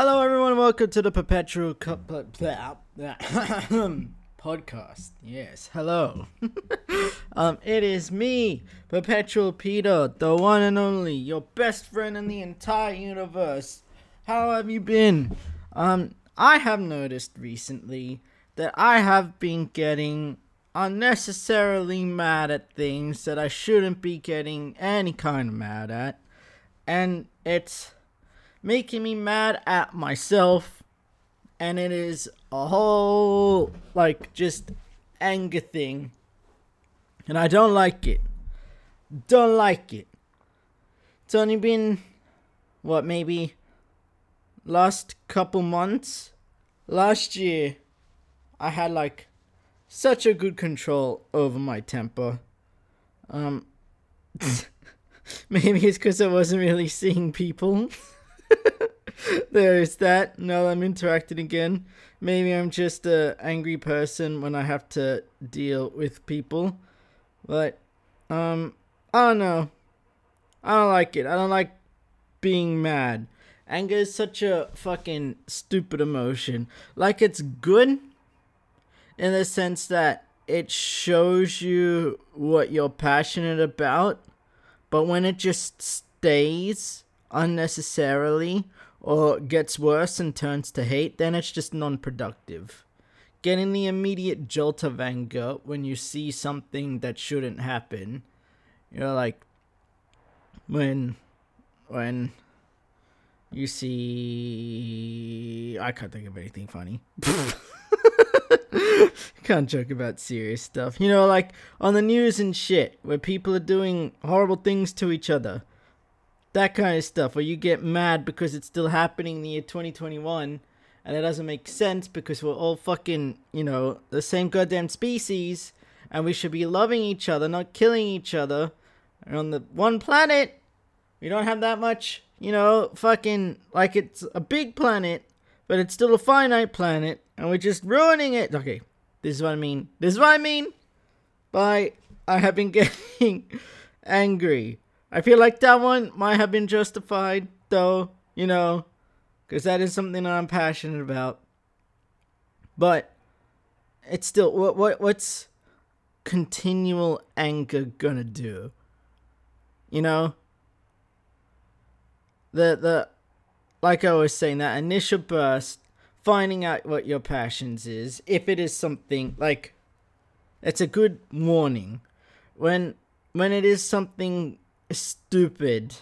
Hello, everyone. Welcome to the Perpetual Co- podcast. Yes, hello. um, it is me, Perpetual Peter, the one and only, your best friend in the entire universe. How have you been? Um, I have noticed recently that I have been getting unnecessarily mad at things that I shouldn't be getting any kind of mad at, and it's making me mad at myself. And it is a whole like just anger thing. And i don't like it. Don't like it. It's only been what maybe last couple months? Last year i had like such a good control over my temper. Um maybe it's because i wasn't really seeing people There's that. Now I'm interacting again. Maybe I'm just a angry person when I have to deal with people. But um I don't know. I don't like it. I don't like being mad. Anger is such a fucking stupid emotion. Like it's good in the sense that it shows you what you're passionate about, but when it just stays unnecessarily or gets worse and turns to hate, then it's just non productive. Getting the immediate jolt of anger when you see something that shouldn't happen, you know, like when, when you see. I can't think of anything funny. Can't joke about serious stuff. You know, like on the news and shit, where people are doing horrible things to each other that kind of stuff where you get mad because it's still happening in the year 2021 and it doesn't make sense because we're all fucking, you know, the same goddamn species and we should be loving each other, not killing each other. And on the one planet, we don't have that much, you know, fucking like it's a big planet, but it's still a finite planet and we're just ruining it. Okay, this is what I mean. This is what I mean by I have been getting angry I feel like that one might have been justified, though, you know, because that is something that I'm passionate about. But it's still what what what's continual anger gonna do? You know, the the like I was saying that initial burst, finding out what your passions is, if it is something like, it's a good warning. When when it is something stupid.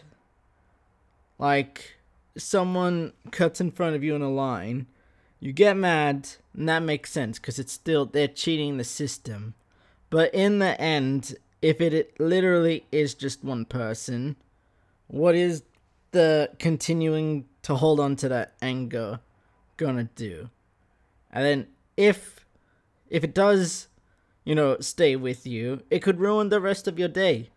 Like someone cuts in front of you in a line, you get mad, and that makes sense because it's still they're cheating the system. But in the end, if it, it literally is just one person, what is the continuing to hold on to that anger gonna do? And then if if it does, you know, stay with you, it could ruin the rest of your day.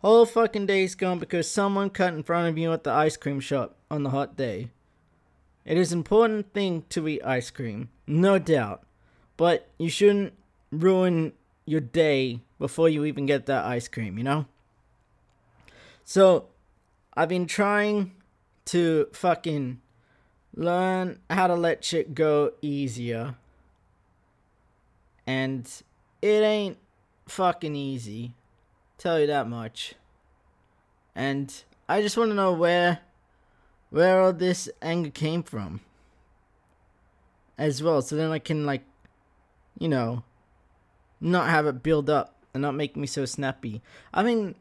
Whole fucking day's gone because someone cut in front of you at the ice cream shop on the hot day. It is an important thing to eat ice cream, no doubt. But you shouldn't ruin your day before you even get that ice cream, you know? So, I've been trying to fucking learn how to let shit go easier. And it ain't fucking easy. Tell you that much. And I just want to know where where all this anger came from. As well, so then I can like you know not have it build up and not make me so snappy. I mean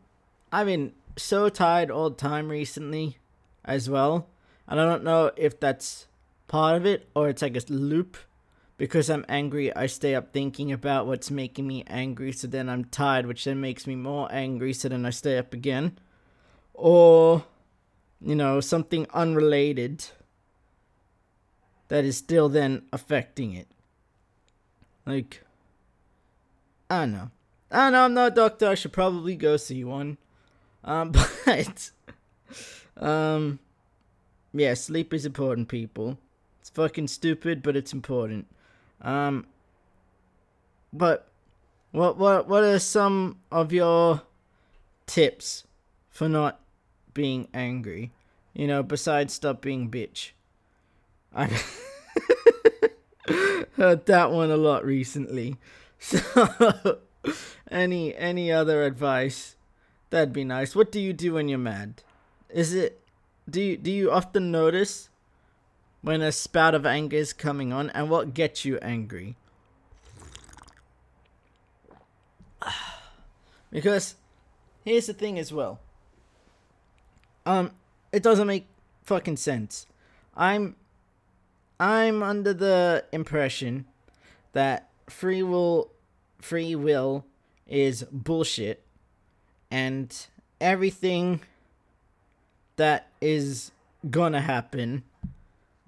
I've been so tired all the time recently as well. And I don't know if that's part of it or it's like a loop because I'm angry, I stay up thinking about what's making me angry, so then I'm tired, which then makes me more angry, so then I stay up again. Or, you know, something unrelated that is still then affecting it. Like, I don't know. I don't know, I'm not a doctor, I should probably go see one. Um, but, um, yeah, sleep is important, people. It's fucking stupid, but it's important. Um, but what what what are some of your tips for not being angry? You know, besides stop being bitch. I've heard that one a lot recently. So, any any other advice? That'd be nice. What do you do when you're mad? Is it do you do you often notice when a spout of anger is coming on and what gets you angry? because here's the thing as well. Um it doesn't make fucking sense. I'm I'm under the impression that free will free will is bullshit and everything that is gonna happen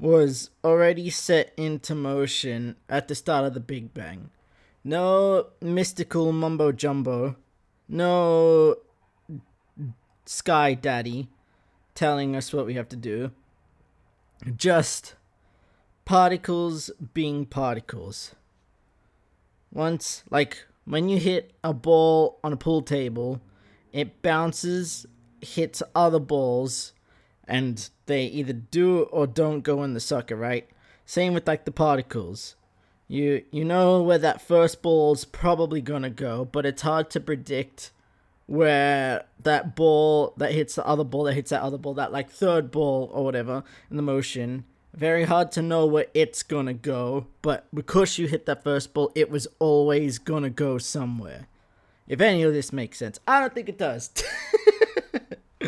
was already set into motion at the start of the Big Bang. No mystical mumbo jumbo, no sky daddy telling us what we have to do. Just particles being particles. Once, like, when you hit a ball on a pool table, it bounces, hits other balls, and they either do or don't go in the sucker, right? Same with like the particles. You you know where that first ball's probably gonna go, but it's hard to predict where that ball that hits the other ball that hits that other ball, that like third ball or whatever in the motion. Very hard to know where it's gonna go, but because you hit that first ball, it was always gonna go somewhere. If any of this makes sense, I don't think it does.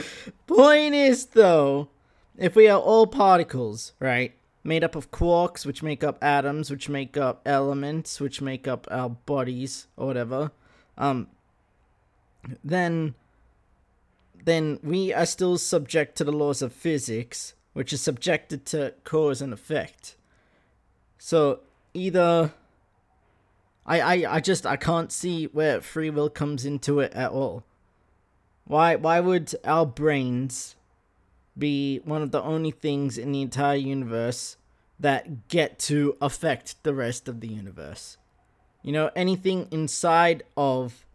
Point is, though, if we are all particles, right, made up of quarks, which make up atoms, which make up elements, which make up our bodies or whatever, um, then then we are still subject to the laws of physics, which is subjected to cause and effect. So either I, I I just I can't see where free will comes into it at all. Why why would our brains be one of the only things in the entire universe that get to affect the rest of the universe? You know, anything inside of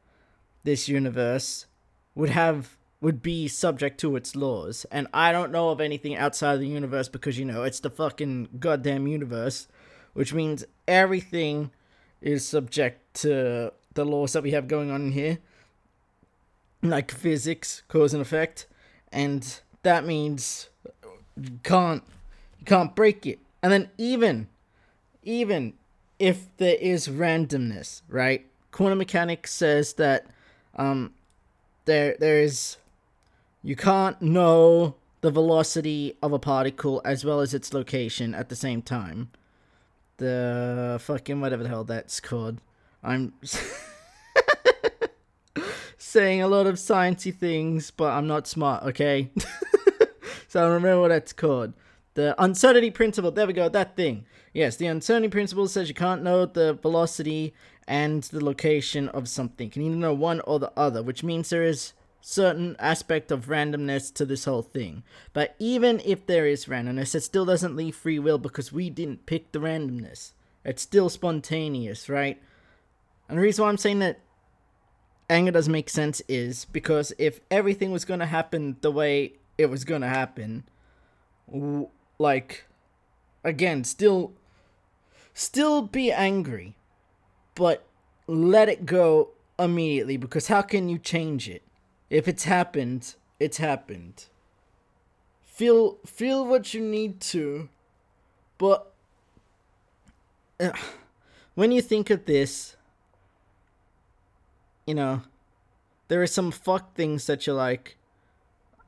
this universe would have would be subject to its laws. And I don't know of anything outside of the universe because you know, it's the fucking goddamn universe, which means everything is subject to the laws that we have going on here like physics, cause and effect, and that means you can't you can't break it. And then even even if there is randomness, right? Quantum mechanics says that um there there is you can't know the velocity of a particle as well as its location at the same time. The fucking whatever the hell that's called. I'm saying a lot of sciencey things, but I'm not smart, okay? so I don't remember what that's called. The uncertainty principle. There we go, that thing. Yes, the uncertainty principle says you can't know the velocity and the location of something. You need know one or the other, which means there is certain aspect of randomness to this whole thing. But even if there is randomness, it still doesn't leave free will because we didn't pick the randomness. It's still spontaneous, right? And the reason why I'm saying that anger doesn't make sense is because if everything was going to happen the way it was going to happen w- like again still still be angry but let it go immediately because how can you change it? If it's happened it's happened. Feel feel what you need to but uh, when you think of this you know, there are some fuck things that you're like,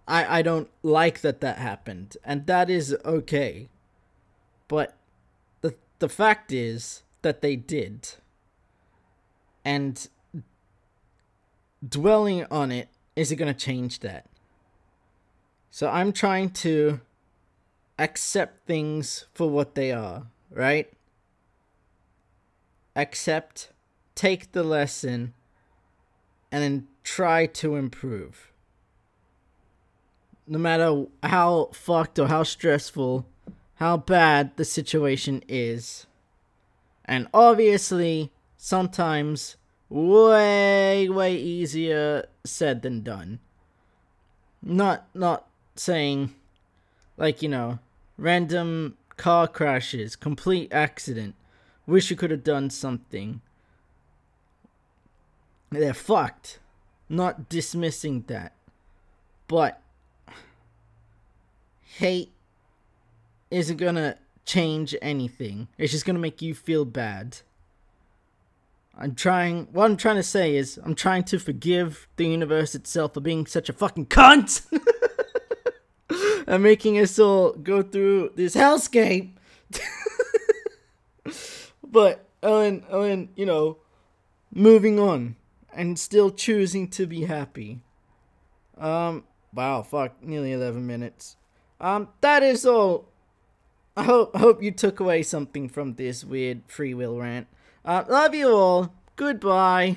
I I don't like that that happened, and that is okay. But the the fact is that they did. And dwelling on it isn't going to change that. So I'm trying to accept things for what they are, right? Accept, take the lesson, and then try to improve. No matter how fucked or how stressful, how bad the situation is. And obviously, sometimes way way easier said than done. Not not saying like, you know, random car crashes, complete accident. Wish you could have done something. They're fucked. Not dismissing that. But hate isn't gonna change anything. It's just gonna make you feel bad. I'm trying. What I'm trying to say is, I'm trying to forgive the universe itself for being such a fucking cunt and making us all go through this hellscape. but Ellen, Ellen, you know, moving on and still choosing to be happy. Um, wow, fuck, nearly 11 minutes. Um, that is all. I hope, hope you took away something from this weird free will rant. Uh, love you all. Goodbye.